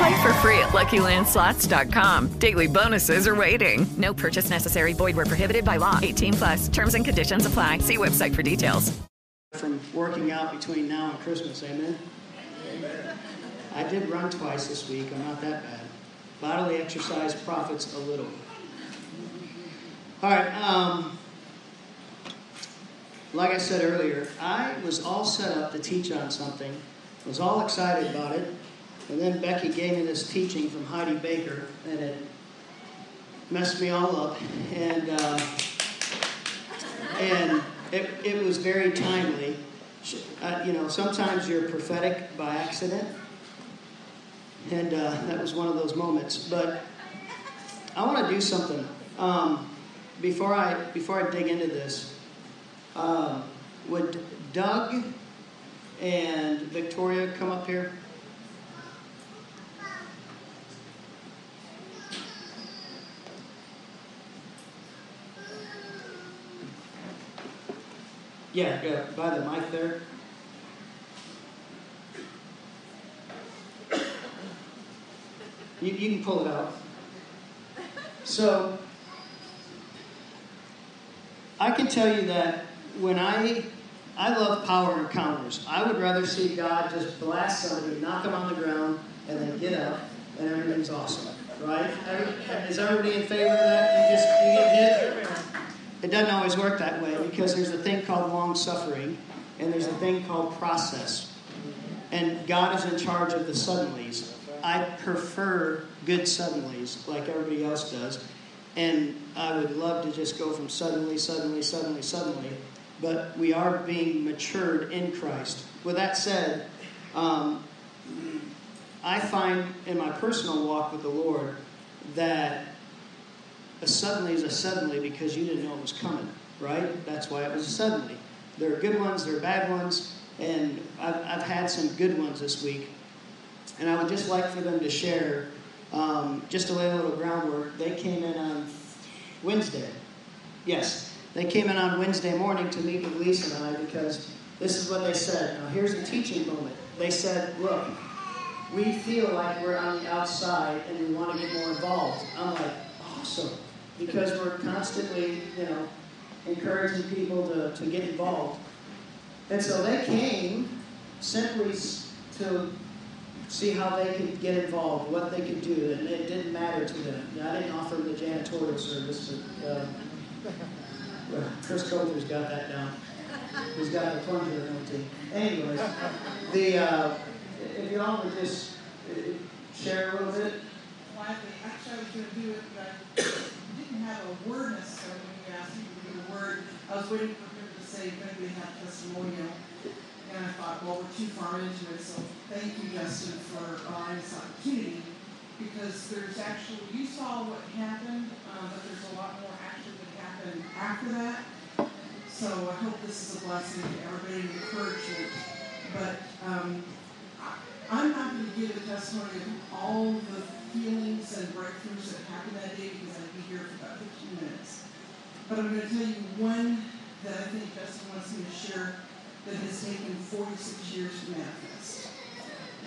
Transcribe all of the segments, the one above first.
Play for free at LuckyLandSlots.com. Daily bonuses are waiting. No purchase necessary. Void where prohibited by law. 18 plus. Terms and conditions apply. See website for details. From working out between now and Christmas, amen? I did run twice this week. I'm not that bad. Bodily exercise profits a little. All right. Um, like I said earlier, I was all set up to teach on something. Was all excited about it. And then Becky gave me this teaching from Heidi Baker, and it messed me all up. And uh, and it, it was very timely. Uh, you know, sometimes you're prophetic by accident, and uh, that was one of those moments. But I want to do something um, before I before I dig into this. Uh, would Doug and Victoria come up here? Yeah, yeah, by the mic there. You, you can pull it out. So, I can tell you that when I I love power encounters. I would rather see God just blast somebody, knock them on the ground, and then get up, and everything's awesome, right? Is everybody in favor of that? You just you get hit. It doesn't always work that way because there's a thing called long suffering, and there's a thing called process. And God is in charge of the suddenlies. I prefer good suddenlies, like everybody else does. And I would love to just go from suddenly, suddenly, suddenly, suddenly but we are being matured in Christ. With that said, um, I find in my personal walk with the Lord that a suddenly is a suddenly because you didn't know it was coming, right? That's why it was a suddenly. There are good ones, there are bad ones, and I've, I've had some good ones this week. And I would just like for them to share, um, just to lay a little groundwork. They came in on Wednesday. Yes, they came in on Wednesday morning to meet with Lisa and I because this is what they said. Now, here's a teaching moment. They said, Look, we feel like we're on the outside and we want to get more involved. I'm like, Awesome. Because we're constantly, you know, encouraging people to, to get involved. And so they came simply to see how they could get involved, what they could do, and it didn't matter to them. I didn't offer them the janitorial service, but uh, well, Chris Coulter's got that down. He's got the plunger anointing. Anyways, the uh, if you all would just uh, share a little bit. Well, actually, I was going to do it, but have a word necessarily when you asked me to a word. I was waiting for him to say, maybe have testimonial. And I thought, well, we're too far into it, so thank you, Justin, for allowing this opportunity. Because there's actually, you saw what happened, uh, but there's a lot more actually that happened after that. So I hope this is a blessing to everybody and encouragement. But um, I'm not going to give a testimony of all the feelings and breakthroughs that happened that day because be here for about 15 minutes. But I'm going to tell you one that I think Justin wants me to share that has taken 46 years to manifest.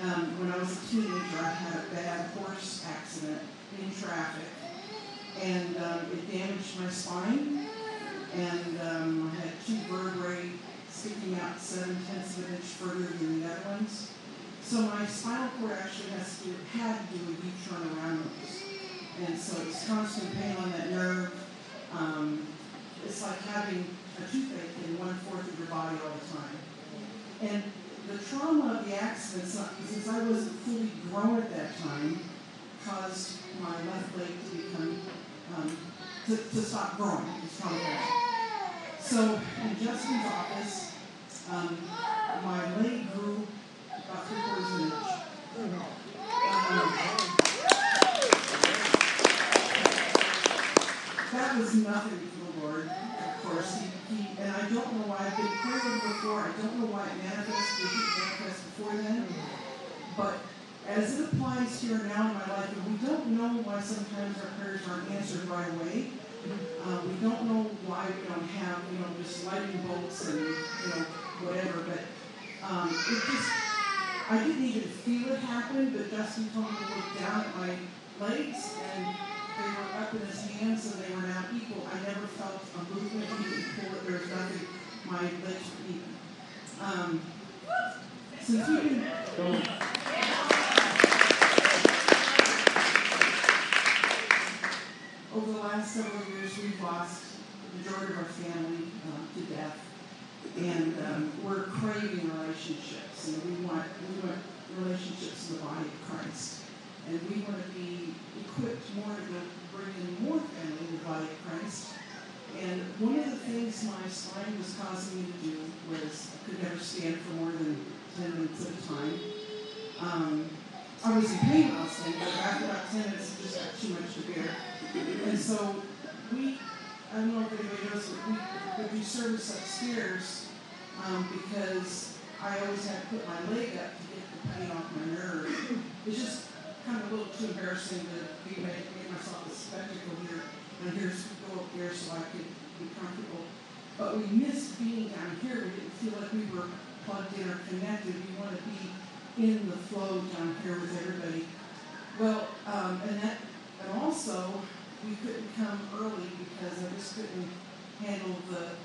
Um, when I was a teenager, I had a bad horse accident in traffic, and um, it damaged my spine, and um, I had two vertebrae sticking out seven tenths of an inch further than the other ones. So my spinal cord actually has to had to do a U-turn around those, and so it's constant pain on that nerve. Um, it's like having a toothache in one fourth of your body all the time. And the trauma of the accident, since I wasn't fully grown at that time, caused my left leg to become um, to, to stop growing. So in Justin's office, um, my leg grew about three quarters of an inch. Um, that was nothing to the Lord, of course. He, he, and I don't know why I've been praying before. I don't know why it manifested. Didn't manifest before then. But as it applies here now in my life, and we don't know why sometimes our prayers aren't answered right away. Uh, we don't know why we don't have, you know, just lightning bolts and, you know, whatever. But um, it just, I didn't even feel it happen, but Justin told me to look down at my legs and they were up in his hands and they were now equal. I never felt a movement. He didn't pull it. There was nothing. My legs were even. Um, since we've been over the last several years, we've lost the majority of our family um, to death, and um, we're craving relationships, and we want we want relationships in the body of Christ, and we want to be equipped more to bring in more family in the body of Christ. And one of the things my spine was causing me to do was I could never stand for more than 10 minutes at a time. Um, I was in pain was standing, but after about 10 minutes, it just got too much to bear. And so we, I don't know if anybody knows, but we, we do service upstairs um, because I always had to put my leg up to get the pain off my nerve. It's just kind of a little too embarrassing to be make myself a spectacle here. And here's go up there so I could be comfortable. But we missed being down here. We didn't feel like we were plugged in or connected. We want to be in the flow down here with everybody. Well, um, and that, and also we couldn't come early because I just couldn't handle the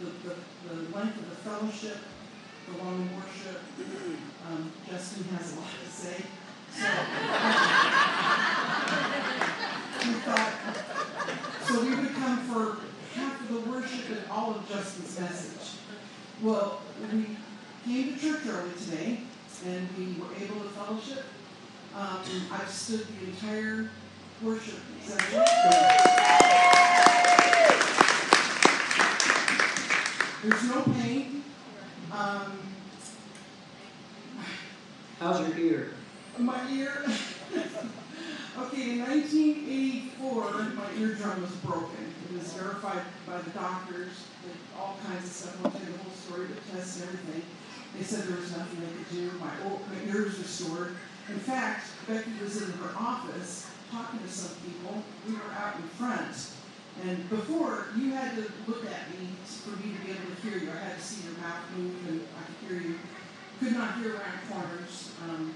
the, the, the length of the fellowship, the long worship. Um, Justin has a lot to say. So we thought, so we would come for half of the worship and all of Justin's message. Well, we came to church early today, and we were able to fellowship. Um, I've stood the entire worship session. There's no pain. Um, How's your ear? My ear. okay, in 1984, my eardrum was broken. It was verified by the doctors, all kinds of stuff. I tell you the whole story, but tests and everything. They said there was nothing they could do. My, old, my ear was restored. In fact, Becky was in her office talking to some people. We were out in front. And before, you had to look at me for me to be able to hear you. I had to see your mouth move and I could hear you. Could not hear around corners. Um,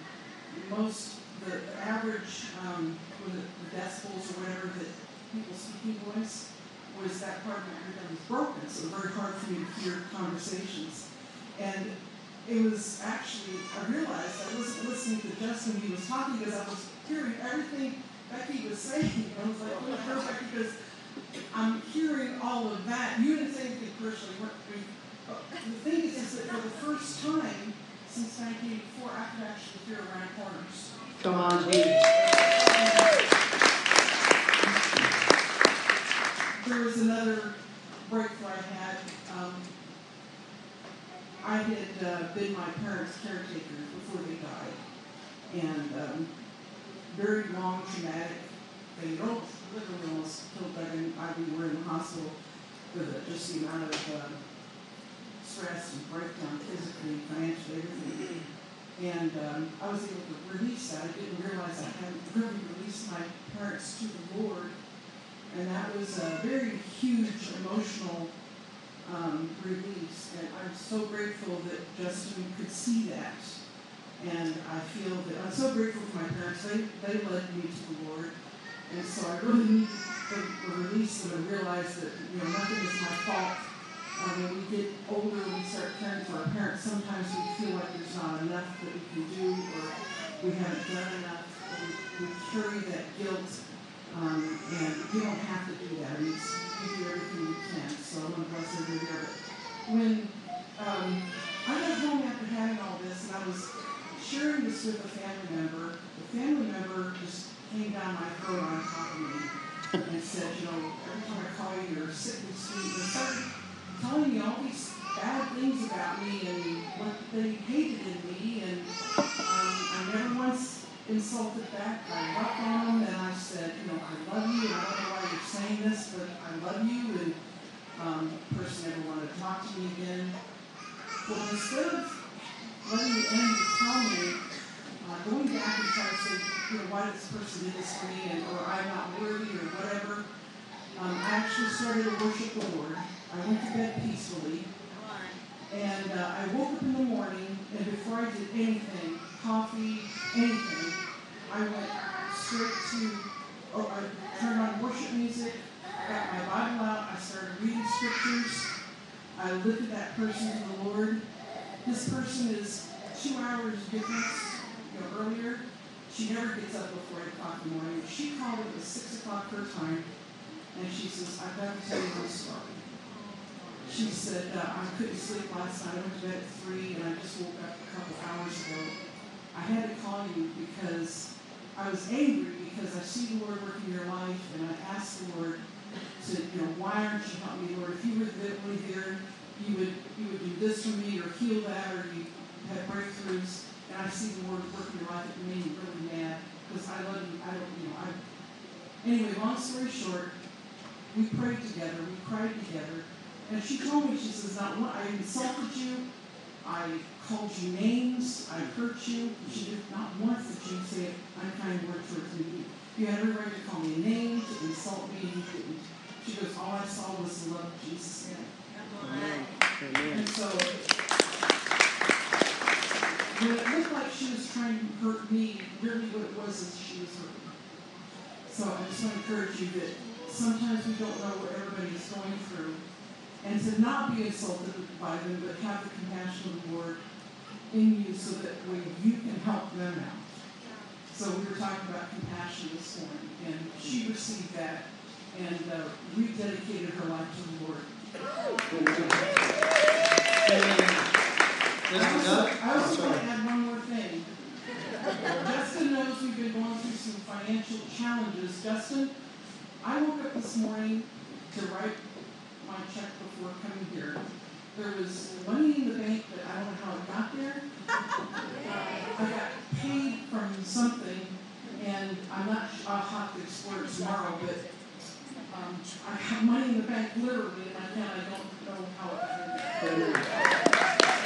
most, the, the average, um, it the decibels or whatever that people speaking voice was that part of my eardrum was broken, so it was very hard for me to hear conversations. And it was actually, I realized I wasn't listening to Justin when he was talking because I was hearing everything Becky was saying. I was like, oh, no, Becky, because I'm hearing all of that. You didn't say anything personally. But the thing is, is that for the first time since 1984, I could actually hear around corners. Come on, Jesus. There was another breakthrough I had. Um, I had uh, been my parents' caretaker before they died, and um, very long, traumatic thing. Almost, literally almost killed Doug and I. mean, We were in the hospital with it, just the amount of uh, stress and breakdown, physically, financially, everything. And um, I was able to release that. I didn't realize I hadn't really released my parents to the Lord. And that was a very huge emotional um, release. And I'm so grateful that Justin could see that. And I feel that I'm so grateful for my parents. They, they led me to the Lord. And so I really need the, the release and to realize that you know nothing is my fault. When we get older, we start caring for our parents. Sometimes we feel like there's not enough that we can do, or we haven't done enough. We, we carry that guilt, um, and you don't have to do that. I mean, we do everything we can. So I'm gonna bless everybody here. But when um, I got home after having all this, and I was sharing this with a family member, the family member just came down my throat on top of me and said, you know, every time I call you, you're sick and. Telling me all these bad things about me and what they hated in me. And um, I never once insulted back. I loved on them and I said, you know, I love you and I don't know why you're saying this, but I love you. And um, the person never wanted to talk to me again. Well, instead of letting the enemy tell me, uh, going back and trying to say, you know, why did this person did this to me, and, or I'm not worthy, or whatever, um, I actually started to worship the Lord. I went to bed peacefully. And uh, I woke up in the morning, and before I did anything, coffee, anything, I went straight to, oh, I turned on worship music, got my Bible out, I started reading scriptures. I lifted that person to the Lord. This person is two hours difference, you know, earlier. She never gets up before 8 o'clock in the morning. She called it at 6 o'clock her time, and she says, I've got to tell you this story. She said, uh, I couldn't sleep last night. I went to bed at 3, and I just woke up a couple hours ago. I had to call you because I was angry because I see the Lord working in your life, and I asked the Lord to, you know, why aren't you helping me, Lord? If you were really here, you would you would do this for me or heal that or you have breakthroughs. And I see the Lord working in your life. It made me really mad because I love you. I don't, you know, I. Anyway, long story short, we prayed together. We cried together. And she told me, she says, I insulted you. I called you names. I hurt you. She did not once did you say unkind word towards me. You had every right to call me a name, to insult me, and you didn't. She goes, all I saw was the love of Jesus in it. And so, when it looked like she was trying to hurt me, really what it was is she was hurting. So I just want to encourage you that sometimes we don't know what everybody is going through, and to not be insulted by them, but have the compassion of the Lord in you so that way you can help them out. So we were talking about compassion this morning, and she received that and uh, rededicated her life to the Lord. I also, I also want to add one more thing. Justin knows we've been going through some financial challenges. Justin, I woke up this morning to write my check before coming here. There was money in the bank, but I don't know how it got there. Uh, I got paid from something, and I'm not, I'll have to explore it tomorrow, but um, I have money in the bank literally, and I can't, I don't know how it got there.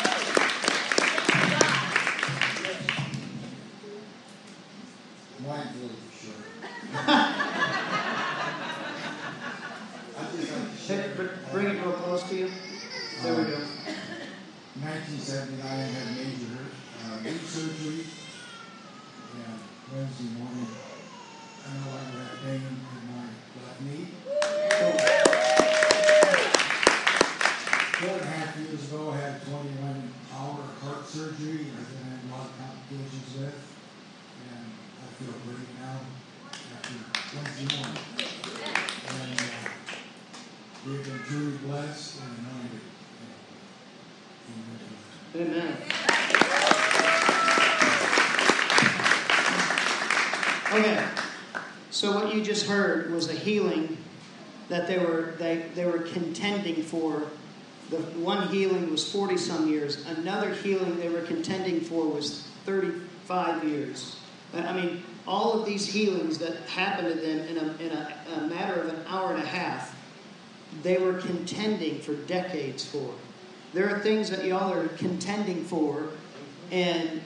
Mine's a little short. I br- Bring it real close to you. There we go. 1979, I had major uh, surgery. And Wednesday morning, I no longer had pain in my left knee. Four and a half years ago, I had 21 hour heart surgery that I had a lot of complications with. And I feel great now after Wednesday morning. And uh, we've been truly blessed and anointed. Amen. Amen. Okay. So what you just heard was a healing that they were they, they were contending for. The one healing was 40 some years. Another healing they were contending for was 35 years. I mean, all of these healings that happened to them in a, in a, a matter of an hour and a half, they were contending for decades for. There are things that y'all are contending for, and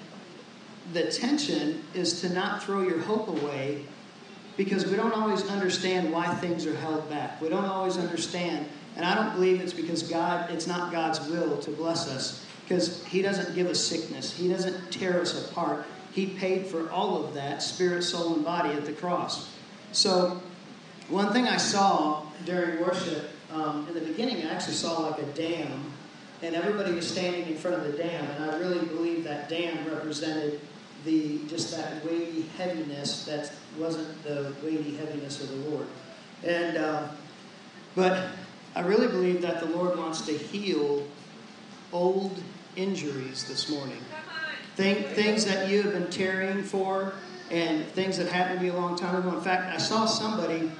the tension is to not throw your hope away because we don't always understand why things are held back. We don't always understand And I don't believe it's because God, it's not God's will to bless us, because He doesn't give us sickness, He doesn't tear us apart. He paid for all of that, spirit, soul, and body, at the cross. So, one thing I saw during worship, um, in the beginning, I actually saw like a dam, and everybody was standing in front of the dam, and I really believe that dam represented the just that weighty heaviness that wasn't the weighty heaviness of the Lord. And uh, but I really believe that the Lord wants to heal old injuries this morning. Think, things that you have been tarrying for and things that happened to you a long time ago. In fact, I saw somebody,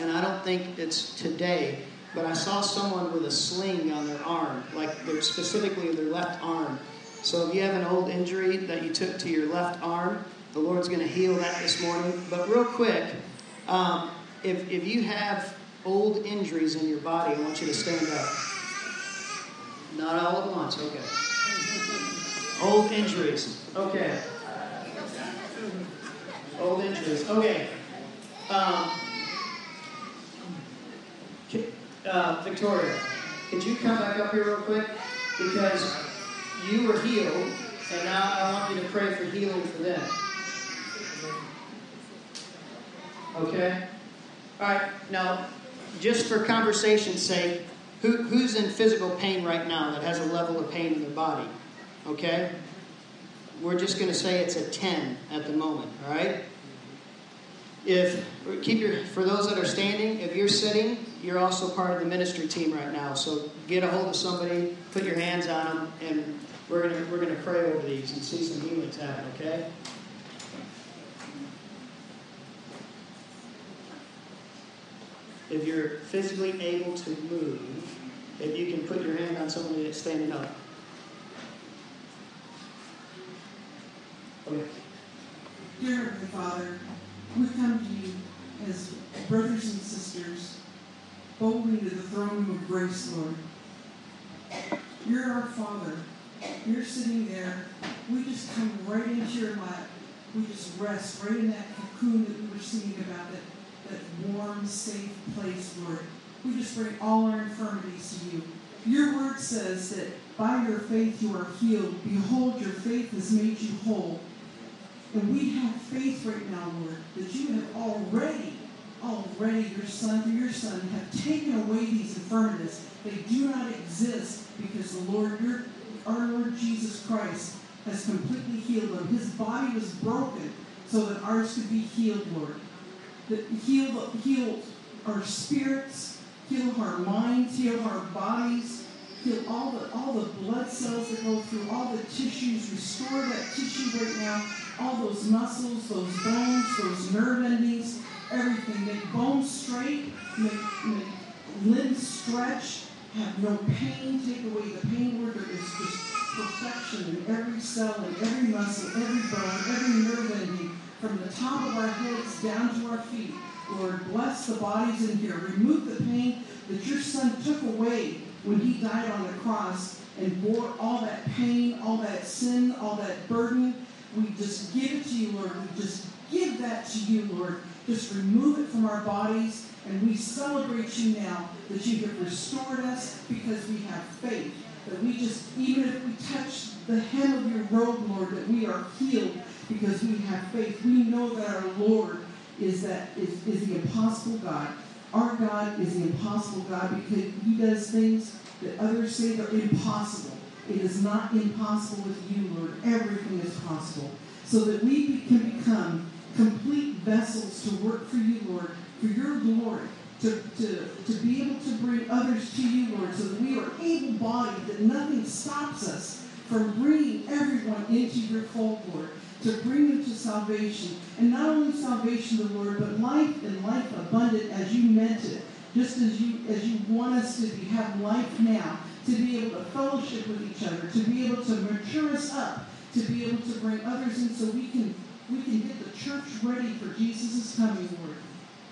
and I don't think it's today, but I saw someone with a sling on their arm, like they're specifically their left arm. So if you have an old injury that you took to your left arm, the Lord's going to heal that this morning. But real quick, um, if, if you have old injuries in your body, I want you to stand up. Not all at once, okay. Old injuries, okay. Old injuries, okay. Um, uh, Victoria, could you come back up here real quick? Because you were healed, and now I want you to pray for healing for them. Okay? All right, now, just for conversation's sake, who, who's in physical pain right now that has a level of pain in their body? Okay? We're just going to say it's a 10 at the moment, all right? If keep your for those that are standing, if you're sitting, you're also part of the ministry team right now. So get a hold of somebody, put your hands on them, and we're gonna we're gonna pray over these and see some healings happen. Okay. If you're physically able to move, if you can put your hand on somebody that's standing up. Okay. Dear Heavenly Father, we come to you as brothers and sisters, boldly to the throne room of grace, Lord. You're our Father. You're sitting there. We just come right into your lap. We just rest right in that cocoon that we were singing about, that, that warm, safe place, Lord. We just bring all our infirmities to you. Your word says that by your faith you are healed. Behold, your faith has made you whole. And we have faith right now, Lord, that you have already, Oh, already, your Son, through your Son, have taken away these infirmities. They do not exist because the Lord, your, our Lord Jesus Christ, has completely healed them. His body was broken so that ours could be healed, Lord. That heal, heal our spirits, heal our minds, heal our bodies, heal all the all the blood cells that go through, all the tissues, restore that tissue right now, all those muscles, those bones, those nerve endings, everything. Make bones straight, make, make limbs stretch, have no pain, take away the pain where there is just perfection in every cell, in every muscle, every bone, every nerve ending, from the top of our heads down to our feet. Lord, bless the bodies in here. Remove the pain that your son took away when he died on the cross and bore all that pain, all that sin, all that burden. We just give it to you, Lord. We just give that to you, Lord. Just remove it from our bodies. And we celebrate you now that you have restored us because we have faith. That we just, even if we touch the hem of your robe, Lord, that we are healed because we have faith. We know that our Lord is that is, is the impossible God. Our God is the impossible God because He does things that others say are impossible. It is not impossible with you, Lord. Everything is possible. So that we can become complete vessels to work for you, Lord, for your glory. To, to, to be able to bring others to you, Lord, so that we are able bodied, that nothing stops us from bringing everyone into your fold, Lord to bring them to salvation. And not only salvation, the Lord, but life and life abundant as you meant it. Just as you as you want us to be, have life now, to be able to fellowship with each other, to be able to mature us up, to be able to bring others in so we can we can get the church ready for Jesus' coming, Lord.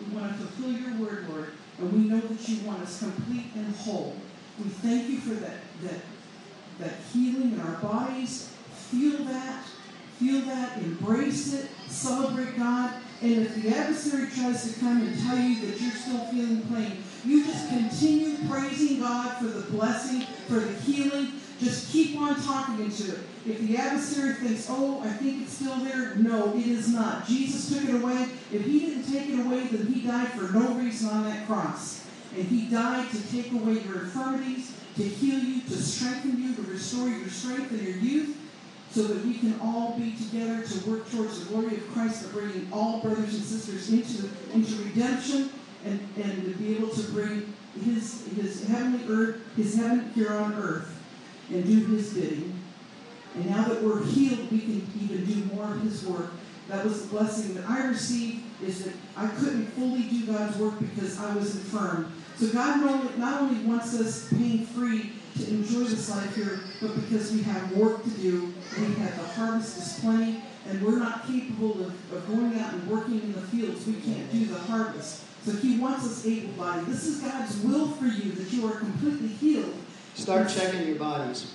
We want to fulfill your word, Lord, and we know that you want us complete and whole. We thank you for that that that healing in our bodies. Feel that feel that, embrace it, celebrate God. And if the adversary tries to come and tell you that you're still feeling pain, You just continue praising God for the blessing, for the healing. Just keep on talking into it. If the adversary thinks, oh, I think it's still there, no, it is not. Jesus took it away. If he didn't take it away, then he died for no reason on that cross. And he died to take away your infirmities, to heal you, to strengthen you, to restore your strength and your youth, so that we can all be together to work towards the glory of Christ, of bringing all brothers and sisters into, into redemption and, and to be able to bring his, his heavenly earth, his heaven here on earth and do his bidding. And now that we're healed, we can even do more of his work. That was the blessing that I received is that I couldn't fully do God's work because I was infirm. So God not only, wants us pain free to enjoy this life here, but because we have work to do. We have the harvest is plenty, and we're not capable of, of going out and working in the fields. We can't do the harvest. So He wants us able bodied. This is God's will for you that you are completely healed. Start checking your bodies.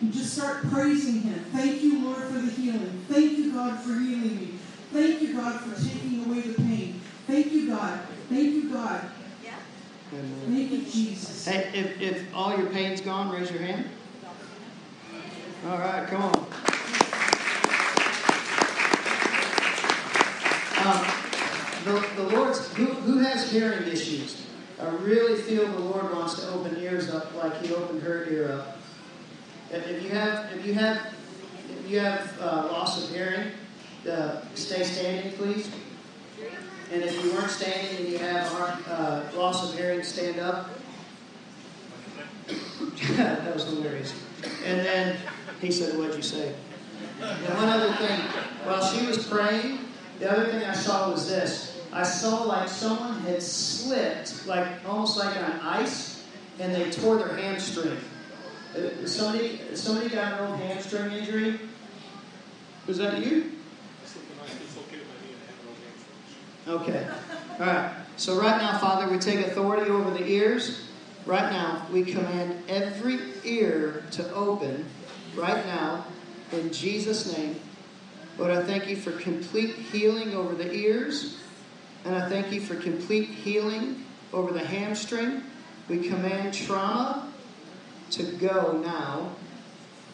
And just start praising Him. Thank you, Lord, for the healing. Thank you, God, for healing me. Thank you, God, for taking away the pain. Thank you, God. Thank you, God. Yeah. Thank you, Jesus. Hey, if, if all your pain's gone, raise your hand. All right, come on. Um, the, the Lord's, who, who has hearing issues? I really feel the Lord wants to open ears up like He opened her ear up. If, you have, if you have, if you have uh, loss of hearing, uh, stay standing, please. And if you weren't standing and you have uh, loss of hearing, stand up. that was hilarious. And then he said, What'd you say? And one other thing, while she was praying, the other thing I saw was this. I saw like someone had slipped, like almost like on ice, and they tore their hamstring. Uh, somebody, somebody got an old hamstring injury. Was that you? Okay. All right. So right now, Father, we take authority over the ears. Right now, we command every ear to open right now in Jesus' name. Lord, I thank you for complete healing over the ears. And I thank you for complete healing over the hamstring. We command trauma to go now.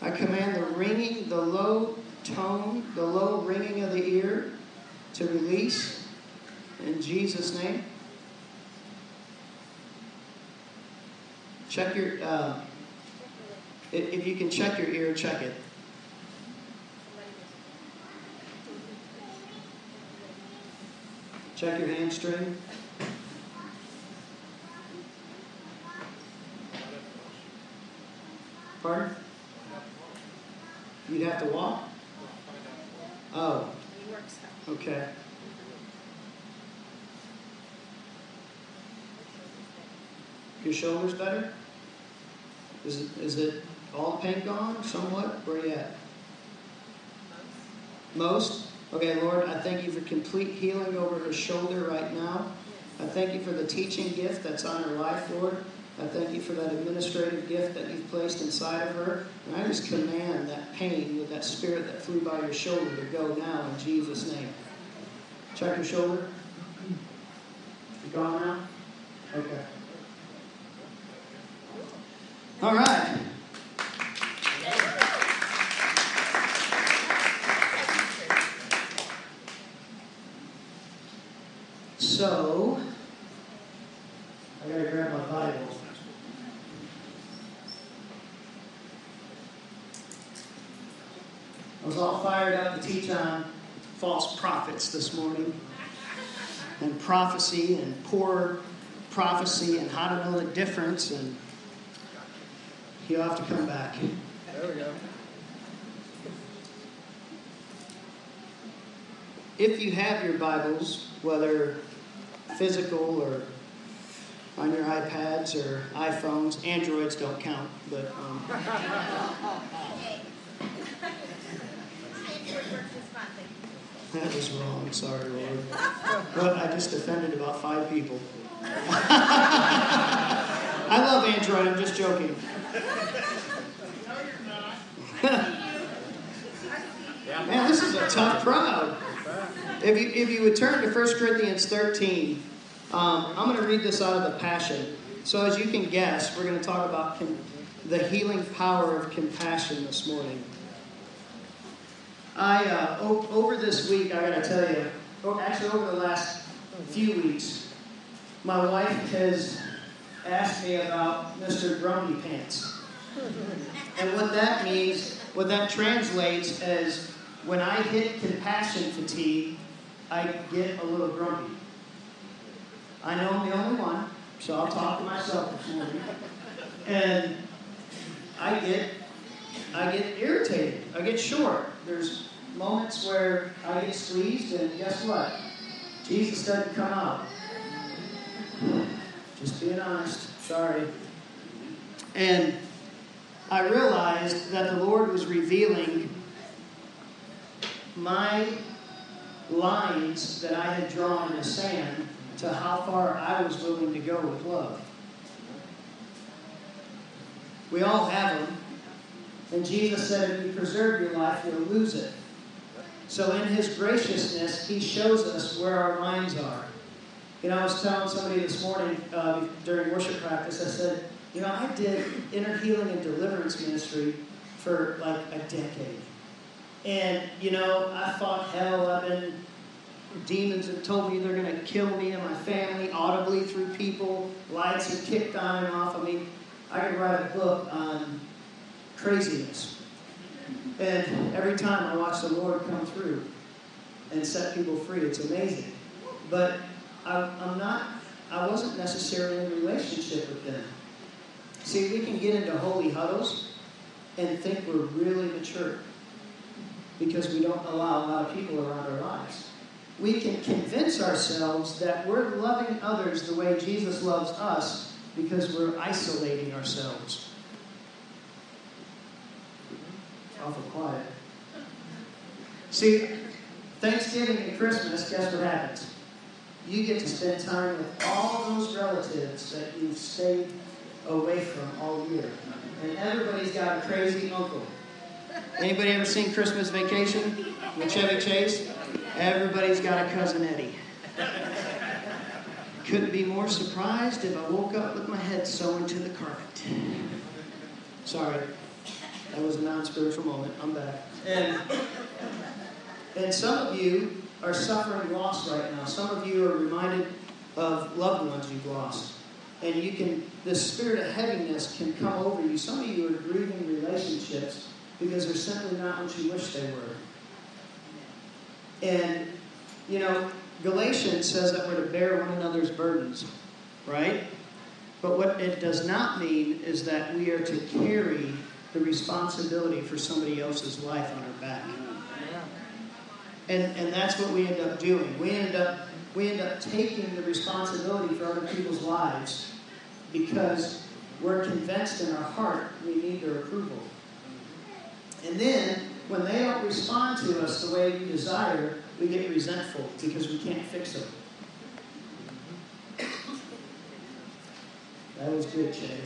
I command the ringing, the low tone, the low ringing of the ear to release in Jesus' name. Check your, uh, if you can check your ear, check it. Check your hamstring. Pardon? You'd have to walk? Oh. Okay. Your shoulders better? Is it, is it all the pain gone? Somewhat? Where are you at? Most? Okay, Lord, I thank you for complete healing over her shoulder right now. I thank you for the teaching gift that's on her life, Lord. I thank you for that administrative gift that you've placed inside of her. And I just command that pain with that spirit that flew by your shoulder to go now in Jesus' name. Check your shoulder. You gone now? Okay. All right. So, I gotta grab my Bible. I was all fired up to teach on false prophets this morning, and prophecy, and poor prophecy, and how to know the difference, and You'll have to come back. There we go. If you have your Bibles, whether physical or on your iPads or iPhones, Androids don't count, but. Um, that was wrong, sorry, Lord. But I just offended about five people. I love Android, I'm just joking. Man, this is a tough crowd. If you, if you would turn to 1 Corinthians 13, Um, I'm going to read this out of the Passion. So, as you can guess, we're going to talk about com- the healing power of compassion this morning. I uh, o- over this week, I got to tell you, actually over the last few weeks, my wife has asked me about Mr. Grumpy Pants, and what that means, what that translates as when I hit compassion fatigue, I get a little grumpy. I know I'm the only one, so I'll talk to myself this morning. And I get I get irritated. I get short. There's moments where I get squeezed, and guess what? Jesus doesn't come out. Just being honest. Sorry. And I realized that the Lord was revealing my lines that I had drawn in the sand to how far I was willing to go with love. We all have them. And Jesus said, if you preserve your life, you'll lose it. So, in His graciousness, He shows us where our lines are. You know, I was telling somebody this morning uh, during worship practice, I said, you know, I did inner healing and deliverance ministry for like a decade. And, you know, I thought, hell. I've been, demons have told me they're going to kill me and my family audibly through people. Lights have kicked on and off. I mean, I could write a book on craziness. And every time I watch the Lord come through and set people free, it's amazing. But I, I'm not, I wasn't necessarily in a relationship with them. See, we can get into holy huddles and think we're really mature because we don't allow a lot of people around our lives. We can convince ourselves that we're loving others the way Jesus loves us because we're isolating ourselves. Awful quiet. See, Thanksgiving and Christmas, guess what happens? You get to spend time with all those relatives that you've stayed away from all year. And everybody's got a crazy uncle. Anybody ever seen Christmas Vacation with Chevy Chase? Everybody's got a cousin Eddie. Couldn't be more surprised if I woke up with my head sewn to the carpet. Sorry, that was a non-spiritual moment. I'm back. And and some of you are suffering loss right now. Some of you are reminded of loved ones you've lost. And you can, the spirit of heaviness can come over you. Some of you are grieving relationships because they're simply not what you wish they were. And, you know, Galatians says that we're to bear one another's burdens, right? But what it does not mean is that we are to carry the responsibility for somebody else's life on our back. And, and that's what we end up doing. We end up, we end up taking the responsibility for other people's lives because we're convinced in our heart we need their approval. And then, when they don't respond to us the way we desire, we get resentful because we can't fix them. That was good, Shay.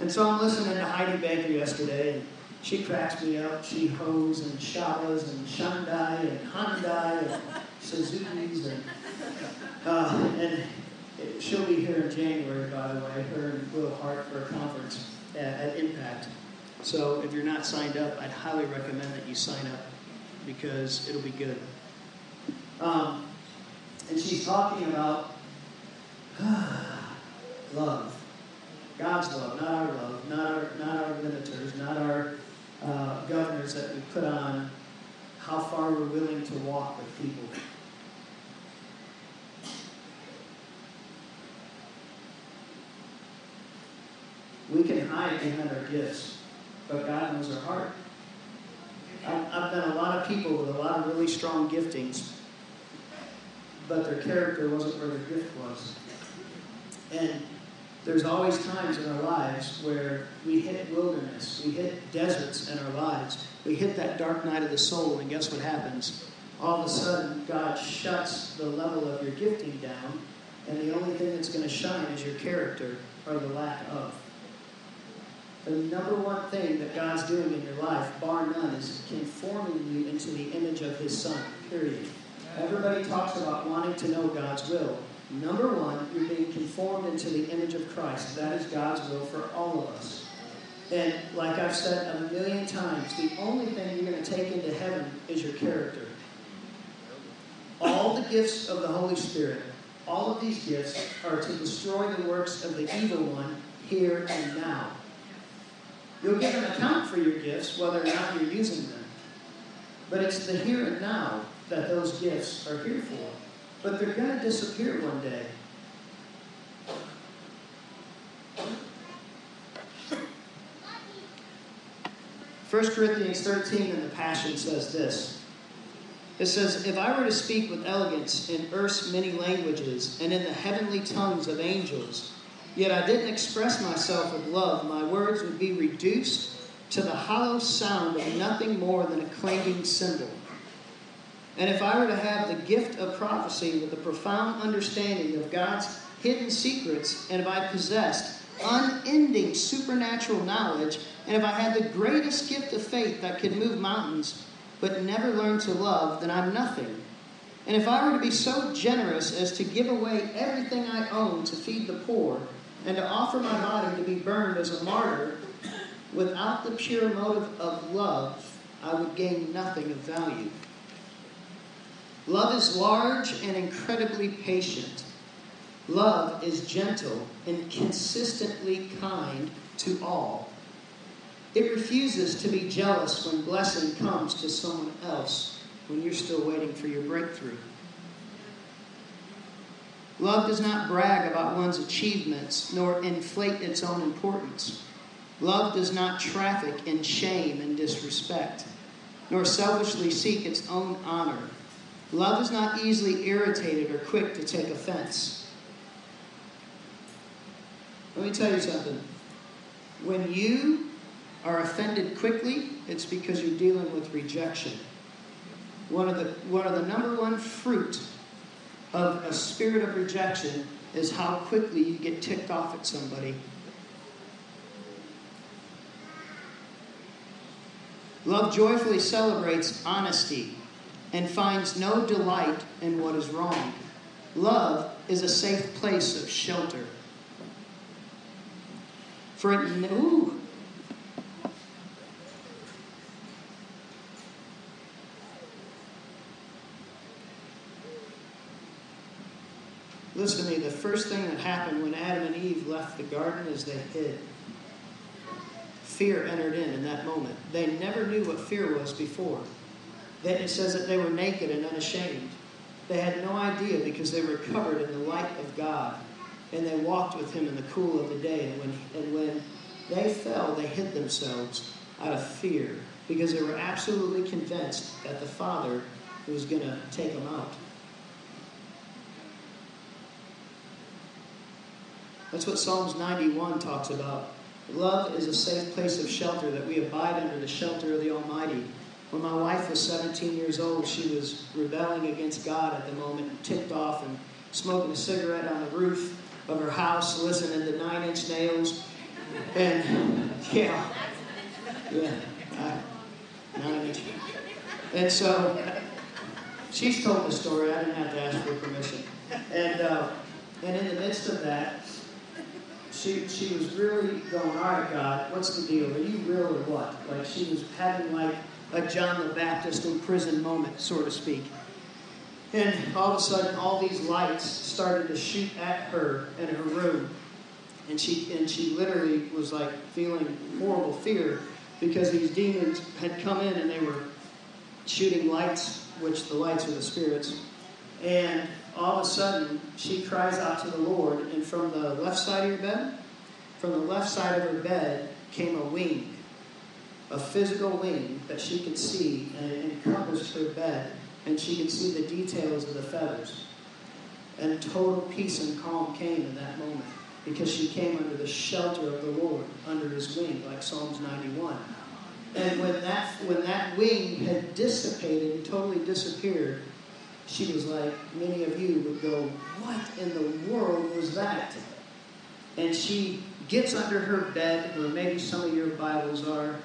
And so I'm listening to Heidi Baker yesterday, and she cracks me up. She hoes and Shadas and Shandai and Hyundai and Suzuki's and uh, and she'll be here in January, by the way, her and Will Hart for a conference at, at Impact. So if you're not signed up, I'd highly recommend that you sign up because it'll be good. Um, and she's talking about love. God's love, not our love, not our, not our limiters, not our uh, governors that we put on how far we're willing to walk with people. We can hide behind our gifts, but God knows our heart. I've, met a lot of people with a lot of really strong giftings, but their character wasn't where their gift was. And there's always times in our lives where we hit wilderness, we hit deserts in our lives, we hit that dark night of the soul, and guess what happens? All of a sudden, God shuts the level of your gifting down, and the only thing that's going to shine is your character or the lack of. The number one thing that God's doing in your life, bar none, is conforming you into the image of His Son, period. Everybody talks about wanting to know God's will. Number one, you're being conformed into the image of Christ. That is God's will for all of us. And like I've said a million times, the only thing you're going to take into heaven is your character. All the gifts of the Holy Spirit, all of these gifts are to destroy the works of the evil one here and now. You'll give an account for your gifts, whether or not you're using them. But it's the here and now that those gifts are here for. But they're going to disappear one day. 1 Corinthians 13 in the Passion says this. It says, If I were to speak with elegance in earth's many languages and in the heavenly tongues of angels, yet I didn't express myself with love, my words would be reduced to the hollow sound of nothing more than a clanging cymbal. And if I were to have the gift of prophecy with a profound understanding of God's hidden secrets, and if I possessed unending supernatural knowledge, and if I had the greatest gift of faith that could move mountains, but never learned to love, then I'm nothing. And if I were to be so generous as to give away everything I own to feed the poor, and to offer my body to be burned as a martyr, without the pure motive of love, I would gain nothing of value. Love is large and incredibly patient. Love is gentle and consistently kind to all. It refuses to be jealous when blessing comes to someone else when you're still waiting for your breakthrough. Love does not brag about one's achievements nor inflate its own importance. Love does not traffic in shame and disrespect, nor selfishly seek its own honor. Love is not easily irritated or quick to take offense. Let me tell you something. When you are offended quickly, it's because you're dealing with rejection. One of the, one of the number one fruit of a spirit of rejection is how quickly you get ticked off at somebody. Love joyfully celebrates honesty and finds no delight in what is wrong. Love is a safe place of shelter. For it, ooh, Listen to me, the first thing that happened when Adam and Eve left the garden is they hid. Fear entered in in that moment. They never knew what fear was before. Then it says that they were naked and unashamed. They had no idea because they were covered in the light of God. And they walked with him in the cool of the day. And when, and when they fell, they hid themselves out of fear because they were absolutely convinced that the Father was going to take them out. That's what Psalms 91 talks about. Love is a safe place of shelter, that we abide under the shelter of the Almighty. When my wife was 17 years old, she was rebelling against God at the moment, ticked off and smoking a cigarette on the roof of her house, listening to Nine Inch Nails. And, yeah, yeah, I, Nine Inch. And so, she's told the story. I didn't have to ask for permission. And, uh, and in the midst of that, she, she was really going, all right, God, what's the deal? Are you real or what? Like she was having like a John the Baptist in prison moment, so to speak. And all of a sudden, all these lights started to shoot at her in her room. And she, and she literally was like feeling horrible fear because these demons had come in and they were shooting lights, which the lights are the spirits. And all of a sudden, she cries out to the Lord, and from the left side of your bed, from the left side of her bed, came a wing, a physical wing that she could see, and it encompassed her bed, and she could see the details of the feathers. And total peace and calm came in that moment because she came under the shelter of the Lord, under his wing, like Psalms 91. And when that, when that wing had dissipated totally disappeared, she was like, many of you would go, What in the world was that? and she gets under her bed, where maybe some of your Bibles are,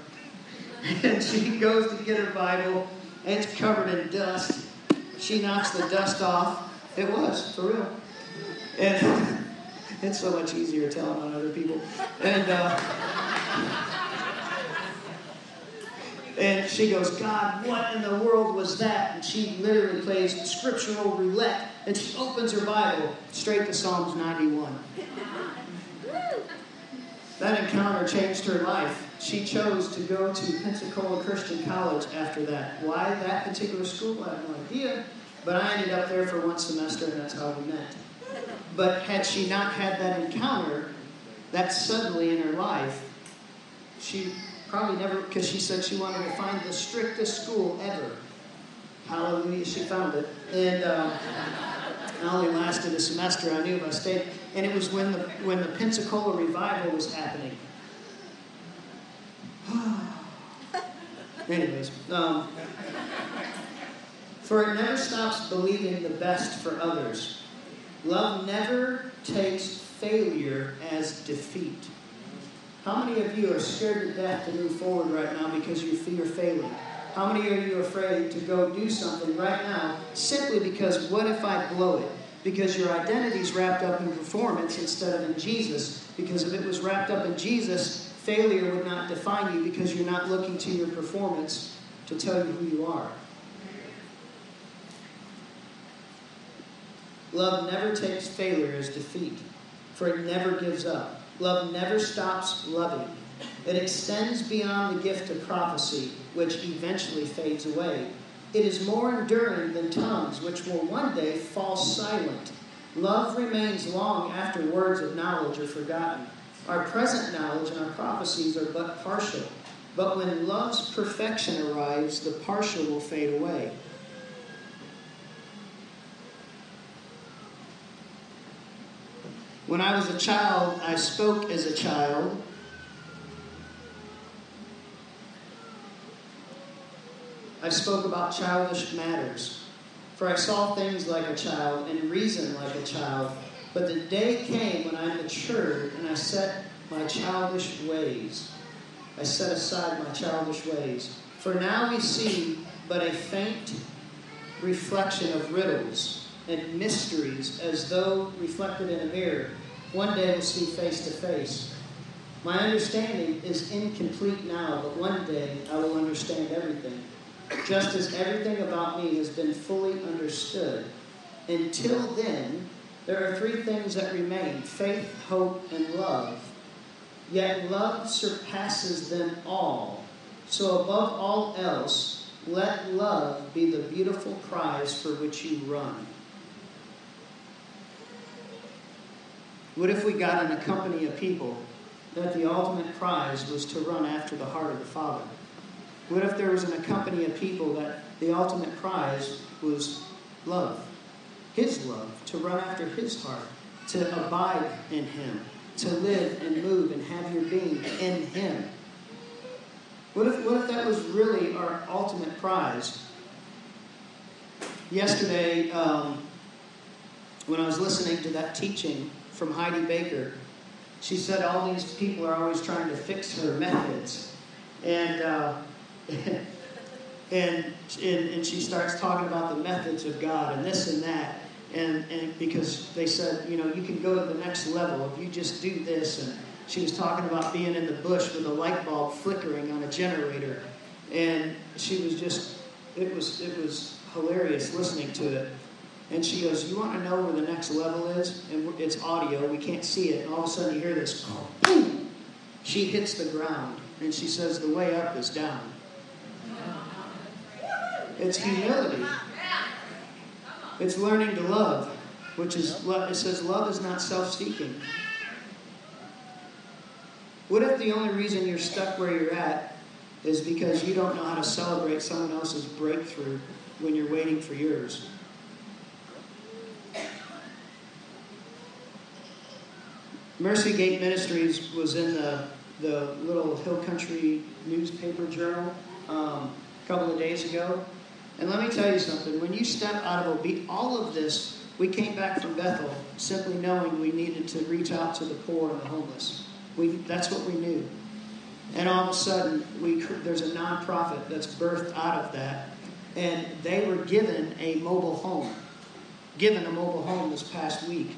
and she goes to get her Bible, and it's covered in dust. She knocks the dust off. It was, for real. And it's so much easier telling on other people. And, uh, and she goes, God, what in the world was that? And she literally plays scriptural roulette and she opens her Bible straight to Psalms 91. That encounter changed her life. She chose to go to Pensacola Christian College after that. Why that particular school? I have no idea. But I ended up there for one semester, and that's how we met. But had she not had that encounter, that suddenly in her life, she probably never, because she said she wanted to find the strictest school ever. Hallelujah, she found it. And uh, it only lasted a semester. I knew if I stayed. And it was when the, when the Pensacola revival was happening. Anyways, um, for it never stops believing the best for others. Love never takes failure as defeat. How many of you are scared to death to move forward right now because you fear failing? How many of you are afraid to go do something right now simply because what if I blow it? Because your identity is wrapped up in performance instead of in Jesus. Because if it was wrapped up in Jesus, failure would not define you because you're not looking to your performance to tell you who you are. Love never takes failure as defeat, for it never gives up. Love never stops loving. It extends beyond the gift of prophecy, which eventually fades away. It is more enduring than tongues, which will one day fall silent. Love remains long after words of knowledge are forgotten. Our present knowledge and our prophecies are but partial. But when love's perfection arrives, the partial will fade away. When I was a child, I spoke as a child. I spoke about childish matters. For I saw things like a child and reasoned like a child. But the day came when I matured and I set my childish ways. I set aside my childish ways. For now we see but a faint reflection of riddles and mysteries as though reflected in a mirror. One day we'll see face to face. My understanding is incomplete now, but one day I will understand everything, just as everything about me has been fully understood. Until then, there are three things that remain faith, hope, and love. Yet love surpasses them all. So, above all else, let love be the beautiful prize for which you run. What if we got in a company of people that the ultimate prize was to run after the heart of the Father? What if there was in a company of people that the ultimate prize was love? His love, to run after His heart, to abide in Him, to live and move and have your being in Him. What if, what if that was really our ultimate prize? Yesterday, um, when I was listening to that teaching from Heidi Baker, she said all these people are always trying to fix her methods. And, uh, and, and, and she starts talking about the methods of God and this and that. And, and because they said, you know, you can go to the next level if you just do this. And she was talking about being in the bush with a light bulb flickering on a generator. And she was just, it was, it was hilarious listening to it. And she goes, You want to know where the next level is? And it's audio, we can't see it. And all of a sudden you hear this boom. She hits the ground. And she says, The way up is down. It's humility. It's learning to love, which is, it says, love is not self seeking. What if the only reason you're stuck where you're at is because you don't know how to celebrate someone else's breakthrough when you're waiting for yours? Mercy Gate Ministries was in the, the little Hill Country newspaper journal um, a couple of days ago. And let me tell you something when you step out of obedience, all of this we came back from Bethel simply knowing we needed to reach out to the poor and the homeless. We, that's what we knew. And all of a sudden, we, there's a nonprofit that's birthed out of that. And they were given a mobile home, given a mobile home this past week.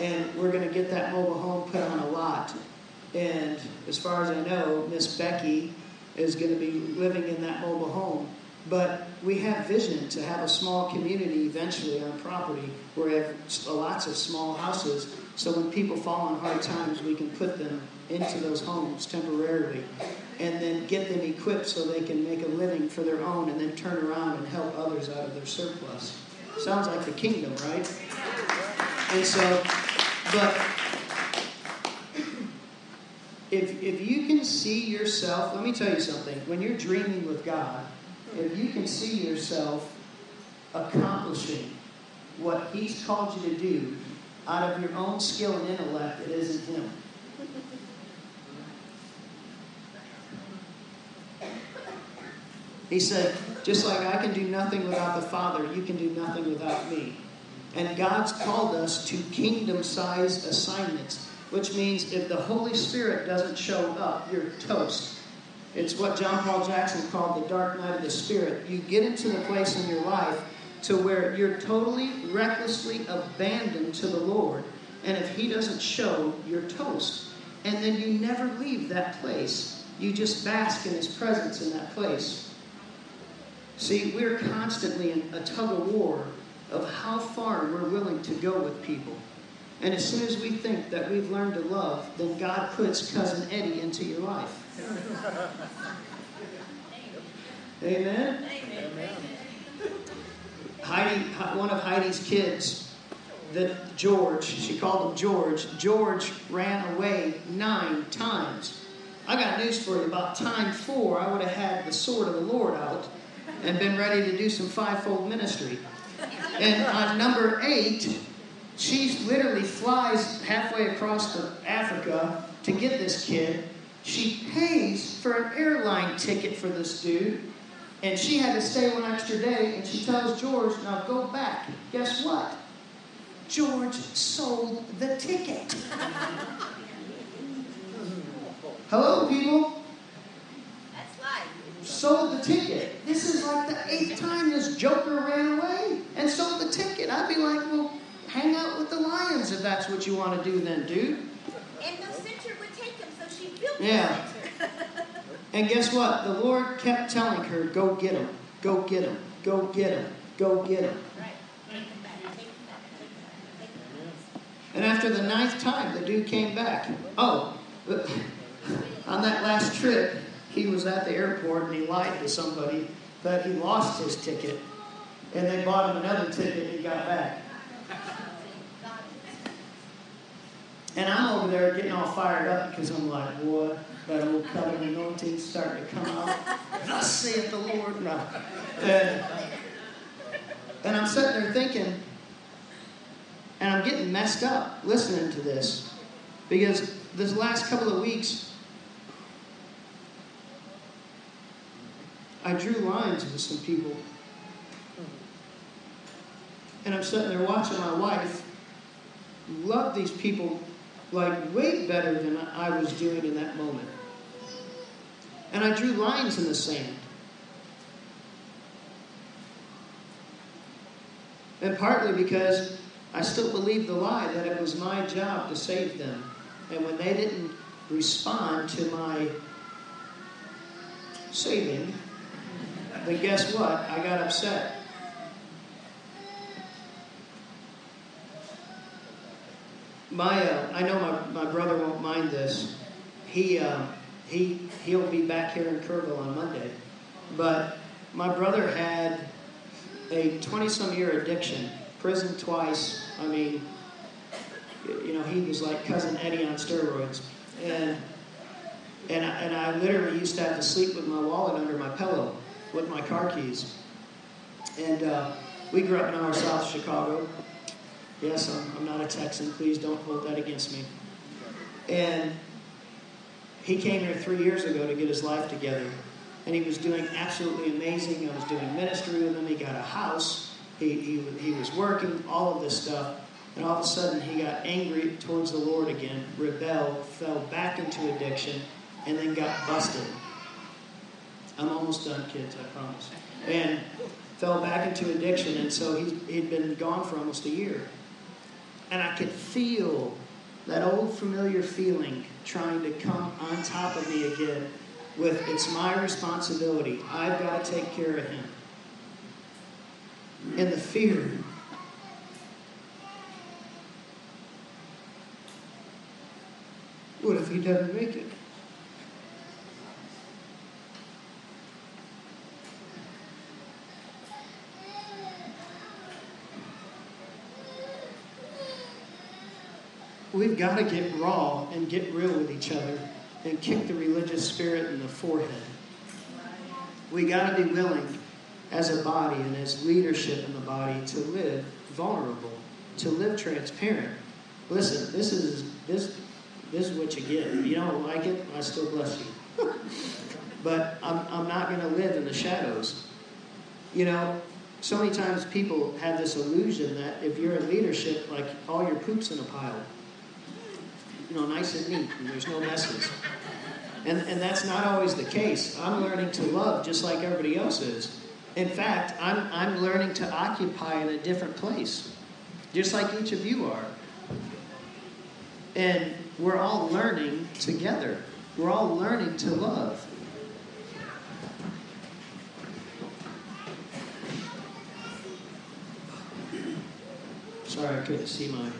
And we're going to get that mobile home put on a lot. And as far as I know, Miss Becky is going to be living in that mobile home. But we have vision to have a small community eventually on property where we have lots of small houses. So when people fall on hard times, we can put them into those homes temporarily and then get them equipped so they can make a living for their own and then turn around and help others out of their surplus. Sounds like the kingdom, right? And so, but if, if you can see yourself, let me tell you something. When you're dreaming with God, if you can see yourself accomplishing what He's called you to do out of your own skill and intellect, it isn't Him. He said, just like I can do nothing without the Father, you can do nothing without me. And God's called us to kingdom sized assignments, which means if the Holy Spirit doesn't show up, you're toast. It's what John Paul Jackson called the dark night of the Spirit. You get into the place in your life to where you're totally, recklessly abandoned to the Lord. And if He doesn't show, you're toast. And then you never leave that place. You just bask in His presence in that place. See, we're constantly in a tug of war of how far we're willing to go with people. And as soon as we think that we've learned to love, then God puts Cousin Eddie into your life. Amen? Amen. Heidi, one of Heidi's kids, that George, she called him George. George ran away nine times. I got news for you. About time four, I would have had the sword of the Lord out and been ready to do some fivefold ministry. And on number eight, she literally flies halfway across to Africa to get this kid. She pays for an airline ticket for this dude, and she had to stay one extra day. And she tells George, "Now go back." Guess what? George sold the ticket. Hello, people sold the ticket. This is like the eighth time this joker ran away and sold the ticket. I'd be like, well, hang out with the lions if that's what you want to do then, dude. And no center would take him, so she built yeah. and guess what? The Lord kept telling her, go get him, go get him, go get him, go get him. And after the ninth time, the dude came back. Oh, on that last trip, he was at the airport and he lied to somebody that he lost his ticket. And they bought him another ticket and he got back. And I'm over there getting all fired up because I'm like, boy, that old covenant anointing starting to come out. Thus saith the Lord. No. And, and I'm sitting there thinking, and I'm getting messed up listening to this because this last couple of weeks, I drew lines with some people. And I'm sitting there watching my wife love these people like way better than I was doing in that moment. And I drew lines in the sand. And partly because I still believed the lie that it was my job to save them. And when they didn't respond to my saving, then guess what? I got upset. My, uh, I know my, my brother won't mind this. He, uh, he, he'll be back here in Kerrville on Monday. But my brother had a 20 some year addiction, prison twice. I mean, you know, he was like cousin Eddie on steroids. And, and, I, and I literally used to have to sleep with my wallet under my pillow with my car keys. And uh, we grew up in our South Chicago. Yes, I'm, I'm not a Texan. Please don't hold that against me. And he came here three years ago to get his life together. And he was doing absolutely amazing. I was doing ministry with him. He got a house. He, he, he was working, all of this stuff. And all of a sudden, he got angry towards the Lord again, rebelled, fell back into addiction, and then got busted. I'm almost done, kids, I promise. And fell back into addiction, and so he, he'd been gone for almost a year. And I could feel that old familiar feeling trying to come on top of me again with it's my responsibility. I've got to take care of him. And the fear. What if he doesn't make it? We've got to get raw and get real with each other and kick the religious spirit in the forehead. We got to be willing as a body and as leadership in the body to live vulnerable, to live transparent. Listen, this is this this is what you get. If you don't like it, I still bless you. but I'm, I'm not going to live in the shadows. You know, so many times people have this illusion that if you're in leadership, like all your poop's in a pile. You know, nice and neat, and there's no messes. And, and that's not always the case. I'm learning to love just like everybody else is. In fact, I'm, I'm learning to occupy in a different place, just like each of you are. And we're all learning together. We're all learning to love. Sorry, I couldn't see my.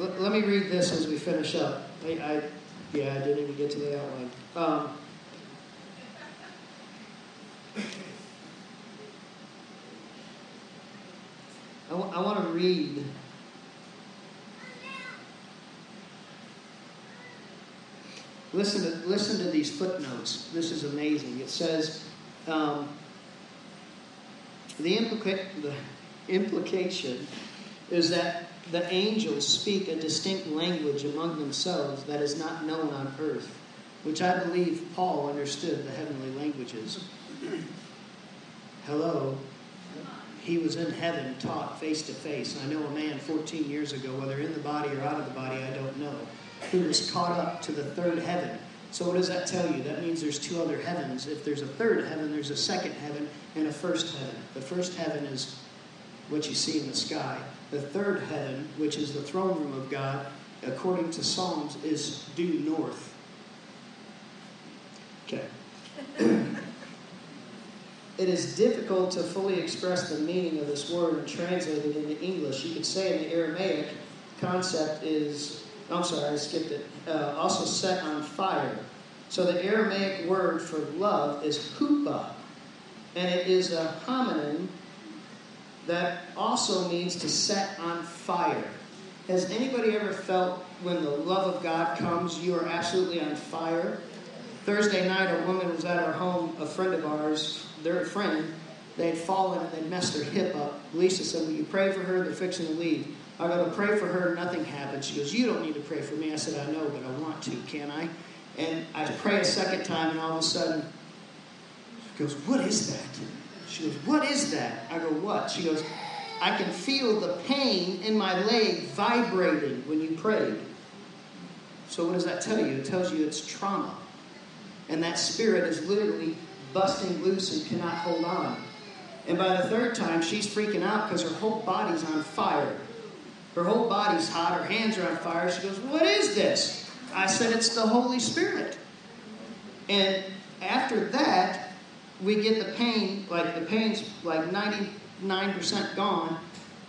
Let, me read this as we finish up. I, I, yeah, I didn't even get to the outline. Um, I, w- I want to read Listen to, listen to these footnotes. This is amazing. It says um, the, implica- the implication is that the angels speak a distinct language among themselves that is not known on earth, which I believe Paul understood the heavenly languages. Hello. He was in heaven, taught face to face. I know a man 14 years ago, whether in the body or out of the body, I don't know who was caught up to the third heaven. So, what does that tell you? That means there's two other heavens. If there's a third heaven, there's a second heaven and a first heaven. The first heaven is what you see in the sky. The third heaven, which is the throne room of God, according to Psalms, is due north. Okay. it is difficult to fully express the meaning of this word and translate it into English. You could say in the Aramaic concept is I'm sorry, I skipped it. Uh, also set on fire. So the Aramaic word for love is hupa, and it is a homonym that also means to set on fire. Has anybody ever felt when the love of God comes, you are absolutely on fire? Thursday night, a woman was at our home, a friend of ours, their friend, they had fallen and they messed their hip up. Lisa said, Will you pray for her? They're fixing to leave. I go to pray for her, nothing happened. She goes, You don't need to pray for me. I said, I know, but I want to, can I? And I pray a second time, and all of a sudden, she goes, What is that? She goes, What is that? I go, What? She goes, I can feel the pain in my leg vibrating when you prayed. So, what does that tell you? It tells you it's trauma. And that spirit is literally busting loose and cannot hold on. And by the third time, she's freaking out because her whole body's on fire. Her whole body's hot, her hands are on fire. She goes, What is this? I said, It's the Holy Spirit. And after that, we get the pain, like the pain's like 99% gone.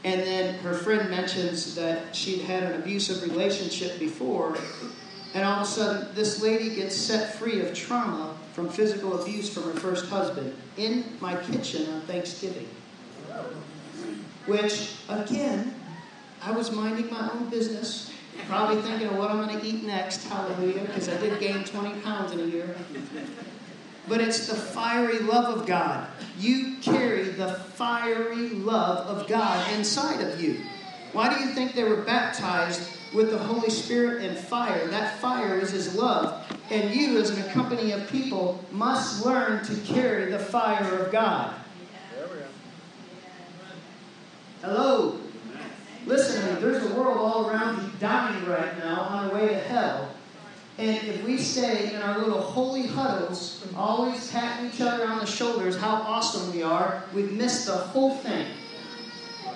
And then her friend mentions that she'd had an abusive relationship before. And all of a sudden, this lady gets set free of trauma from physical abuse from her first husband in my kitchen on Thanksgiving. Which, again, I was minding my own business, probably thinking of what I'm going to eat next, hallelujah, because I did gain 20 pounds in a year. But it's the fiery love of God. You carry the fiery love of God inside of you. Why do you think they were baptized with the Holy Spirit and fire? That fire is His love. And you, as an company of people, must learn to carry the fire of God. Hello. Listen to me, there's a world all around you dying right now on the way to hell. And if we stay in our little holy huddles, always patting each other on the shoulders how awesome we are, we've missed the whole thing.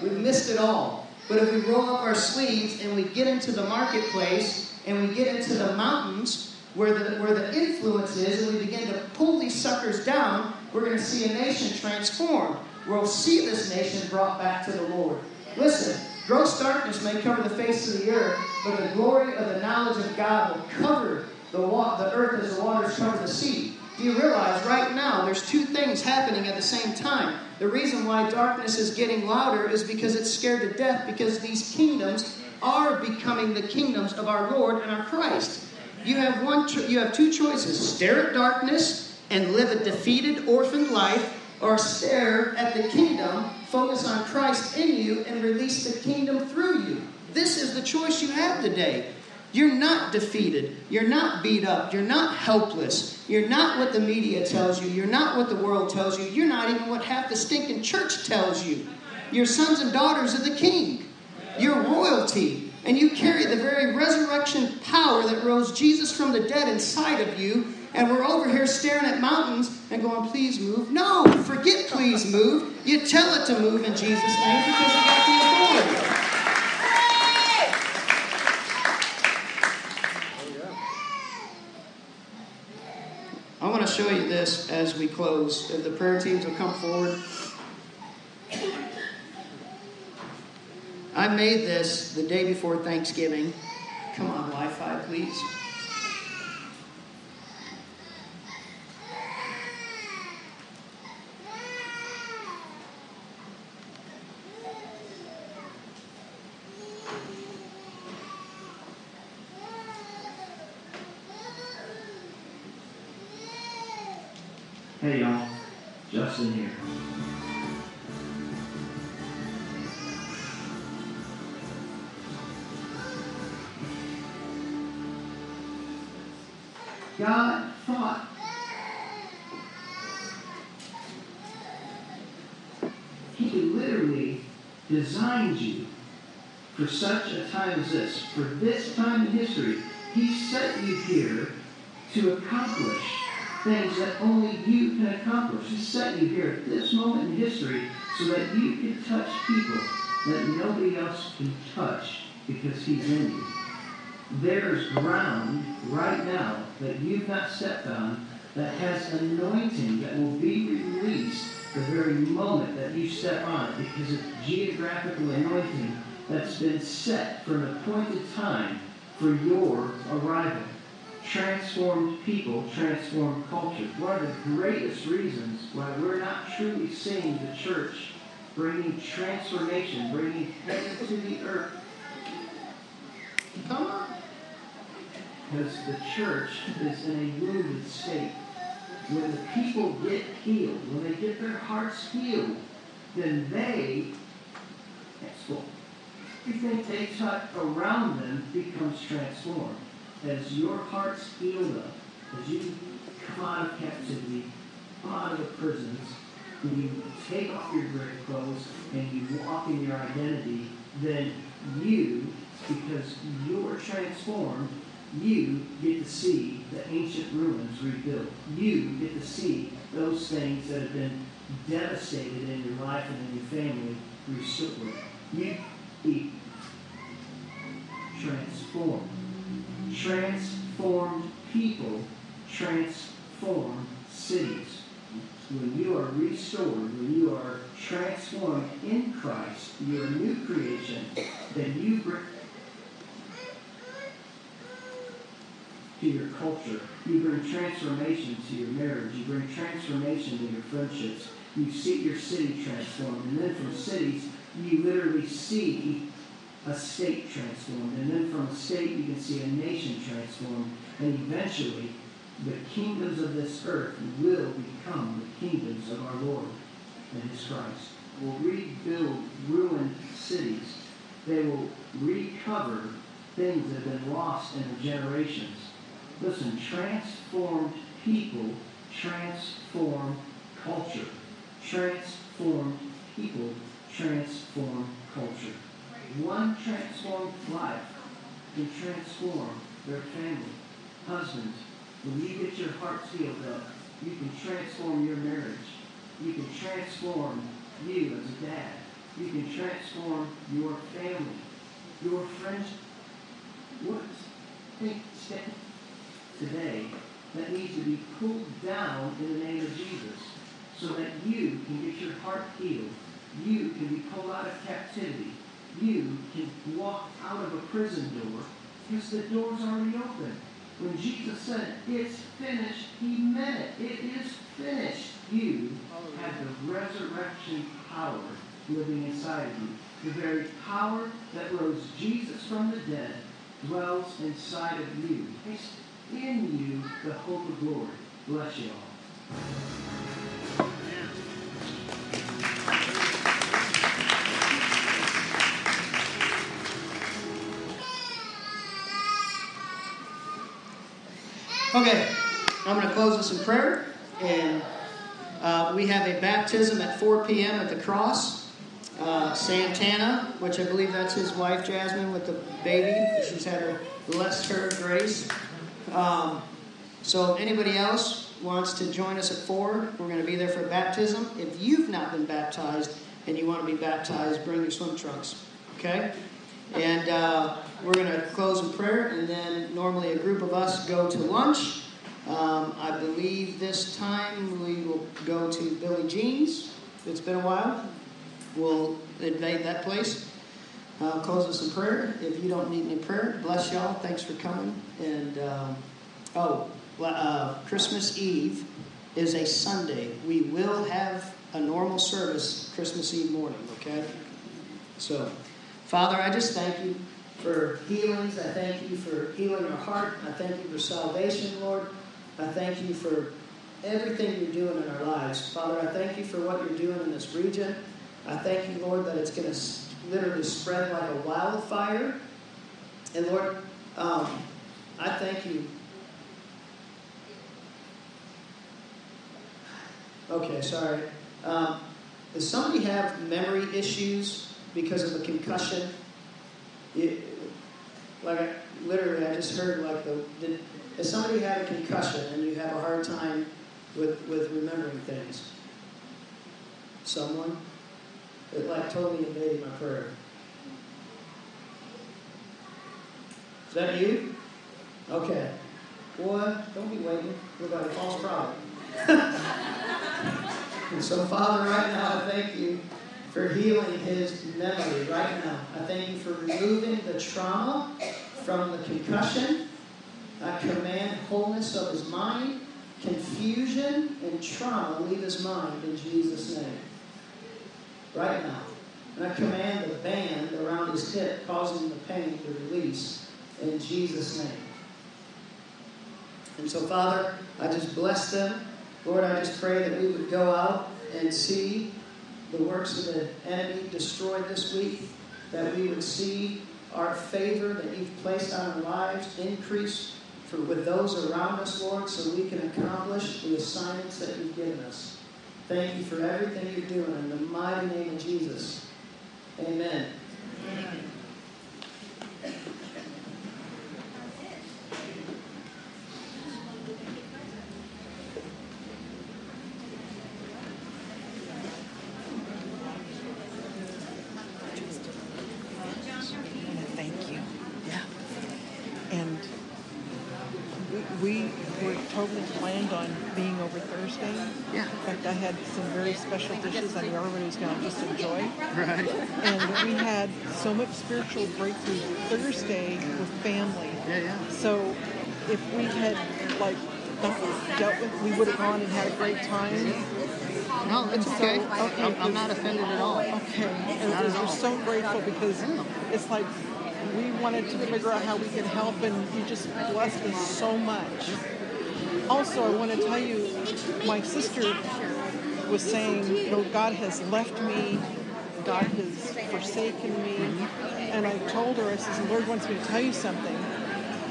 We've missed it all. But if we roll up our sleeves and we get into the marketplace and we get into the mountains where the, where the influence is and we begin to pull these suckers down, we're going to see a nation transformed. We'll see this nation brought back to the Lord. Listen, gross darkness may cover the face of the earth, but the glory of the knowledge of God will cover the, wa- the earth as the waters cover the sea. Do you realize right now there's two things happening at the same time? The reason why darkness is getting louder is because it's scared to death because these kingdoms are becoming the kingdoms of our Lord and our Christ. You have one cho- you have two choices: stare at darkness and live a defeated orphaned life or stare at the kingdom, focus on Christ in you and release the kingdom through you. This is the choice you have today. You're not defeated. You're not beat up. You're not helpless. You're not what the media tells you. You're not what the world tells you. You're not even what half the stinking church tells you. You're sons and daughters of the King. You're royalty. And you carry the very resurrection power that rose Jesus from the dead inside of you. And we're over here staring at mountains and going, please move. No, forget please move. You tell it to move in Jesus' name because you got the authority. I want to show you this as we close. The prayer teams will come forward. I made this the day before Thanksgiving. Come on, Wi Fi, please. Designed you for such a time as this. For this time in history, He set you here to accomplish things that only you can accomplish. He set you here at this moment in history so that you can touch people that nobody else can touch because He's in you. There's ground right now that you've not stepped on that has anointing that will be released the very moment that you step on it because it's geographical anointing that's been set for an appointed time for your arrival transformed people, transformed culture. One of the greatest reasons why we're not truly seeing the church bringing transformation, bringing heaven to the earth. Come on. Because the church is in a wounded state. When the people get healed, when they get their hearts healed, then they, everything they touch around them becomes transformed. As your heart's healed up, as you come out of captivity, out of the prisons, and you take off your grave clothes and you walk in your identity, then you, because you're transformed, you get to see the ancient ruins rebuilt. You get to see those things that have been devastated in your life and in your family restored. You be transformed transformed people transform cities. When you are restored, when you are transformed in Christ, you're a new creation, then you bring to your culture. You bring transformation to your marriage. You bring transformation to your friendships. You see your city transformed. And then from cities, you literally see a state transformed. And then from a state, you can see a nation transformed. And eventually, the kingdoms of this earth will become the kingdoms of our Lord and His Christ. Will rebuild ruined cities. They will recover things that have been lost in generations. Listen, transformed people transform culture. Transformed people transform culture. One transformed life can transform their family. Husbands, when you get your heart healed up, you can transform your marriage. You can transform you as a dad. You can transform your family, your friends. What think today that needs to be pulled down in the name of Jesus so that you can get your heart healed. You can be pulled out of captivity. You can walk out of a prison door because the door's already open. When Jesus said, it's finished, he meant it. It is finished. You have the resurrection power living inside of you. The very power that rose Jesus from the dead dwells inside of you. In you the hope of glory. Bless you all. Okay, I'm going to close this in prayer. And uh, we have a baptism at 4 p.m. at the cross. Uh, Santana, which I believe that's his wife, Jasmine, with the baby. She's had her blessed her grace. Um, so, if anybody else wants to join us at 4, we're going to be there for baptism. If you've not been baptized and you want to be baptized, bring your swim trunks. Okay? And uh, we're going to close in prayer, and then normally a group of us go to lunch. Um, I believe this time we will go to Billy Jean's. It's been a while. We'll invade that place. Uh, close us in prayer. If you don't need any prayer, bless y'all. Thanks for coming. And um, oh, uh, Christmas Eve is a Sunday. We will have a normal service Christmas Eve morning. Okay. So, Father, I just thank you for healings. I thank you for healing our heart. I thank you for salvation, Lord. I thank you for everything you're doing in our lives. Father, I thank you for what you're doing in this region. I thank you, Lord, that it's going to literally spread like a wildfire. And Lord, um, I thank you. Okay, sorry. Um, does somebody have memory issues because of a concussion? You, like, I, literally, I just heard like the. Did, somebody had a concussion and you have a hard time with, with remembering things, someone, it like totally invaded my prayer. Is that you? Okay. Boy, don't be waiting. We're about a false prophet. and so, Father, right now, I thank you for healing his memory right now. I thank you for removing the trauma from the concussion. I command wholeness of his mind, confusion and trauma leave his mind in Jesus' name. Right now. And I command the band around his hip causing the pain to release in Jesus' name. And so, Father, I just bless them. Lord, I just pray that we would go out and see the works of the enemy destroyed this week, that we would see our favor that you've placed on our lives increase for, with those around us, Lord, so we can accomplish the assignments that you've given us. Thank you for everything you're doing in the mighty name of Jesus. Amen. Amen. Thank you. Yeah. And we, we were totally planned on being over Thursday. Yeah. In fact, I had some very special dishes I knew everybody was going to just enjoy. Right. And we had so much spiritual breakthrough Thursday with family. Yeah, yeah. So if we had, like, not dealt with, we would have gone and had a great time. No, it's And okay. So, I'm- I'm not offended at all. Okay. And Not we're so grateful because it's like we wanted to figure out how we could help, and you just blessed us so much. Also, I want to tell you, my sister was saying, you know, God has left me, God has forsaken me. And I told her, I said, the Lord wants me to tell you something.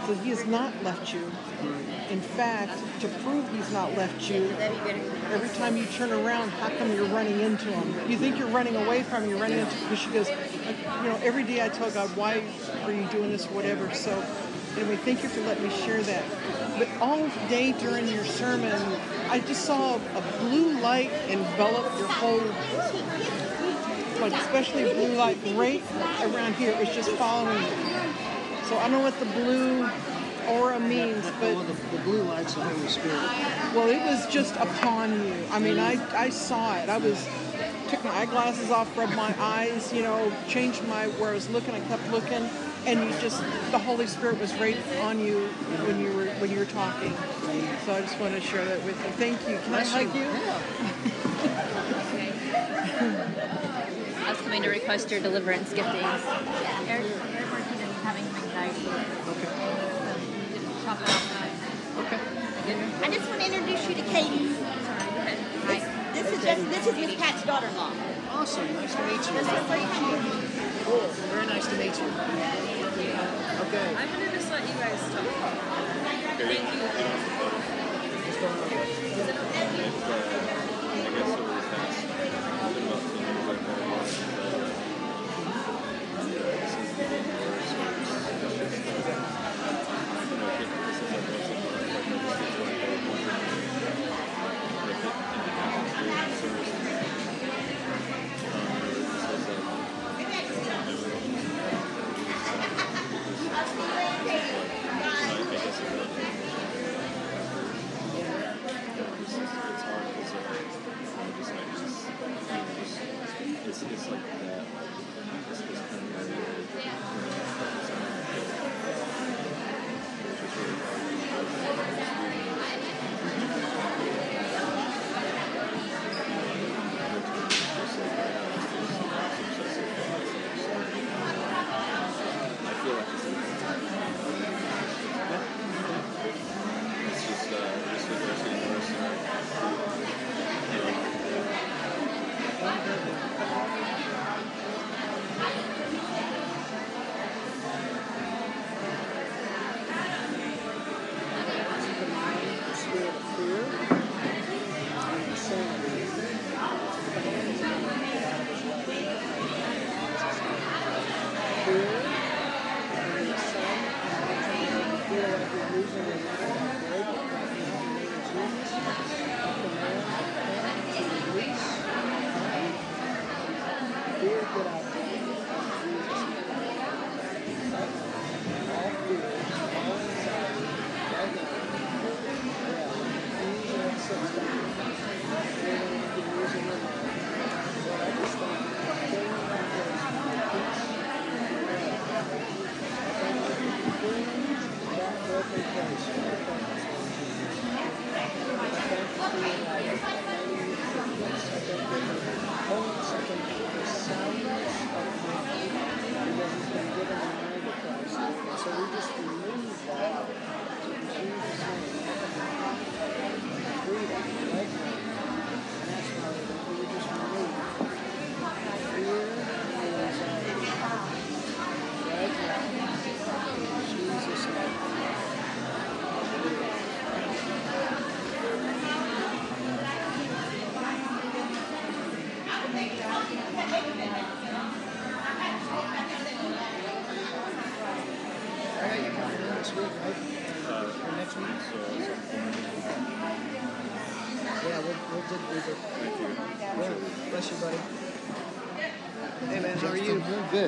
So he has not left you. In fact, to prove he's not left you, every time you turn around, how come you're running into him? You think you're running away from him, you're running into because she goes, you know, every day I tell God, why are you doing this, whatever. So anyway, thank you for letting me share that. But all day during your sermon, I just saw a blue light envelop your whole, like especially blue light right around here. It's just following you. So I don't know what the blue aura means, but Well, the, the blue light's the Holy Spirit. well, it was just upon you. I mean, I, I saw it. I was took my eyeglasses off, rubbed my eyes, you know, changed my where I was looking. I kept looking, and you just the Holy Spirit was right on you when you were when you were talking. So I just want to share that with you. Thank you. Can Bless I you. hug you? I was coming to request your deliverance giftings. Eric, Eric working and having anxiety. Okay. Chop it off Okay. I just want to introduce you to Katie. Hi. This is just, this is Miss Pat's daughter-in-law. Awesome. Nice to meet you. This is great. Cool. Very nice to meet you. Okay. I'm gonna just let you guys talk. Thank you. Spirit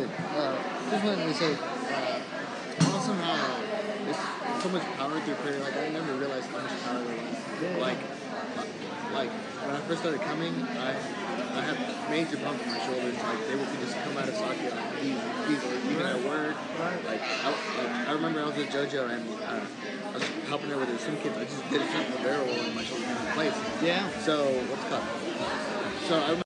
good. Uh, just wanted to say, uh, awesome how there's so much power through prayer. Like I never realized how much power there was. Yeah. Like, uh, like when I first started coming, I I had major bumps in my shoulders. Like they would just come out of socket like these or even at work. Like I, like I remember I was with JoJo and uh, I was helping her with her swim kids. I just did a barrel roll and my shoulder in place. Yeah. So what's up? So I remember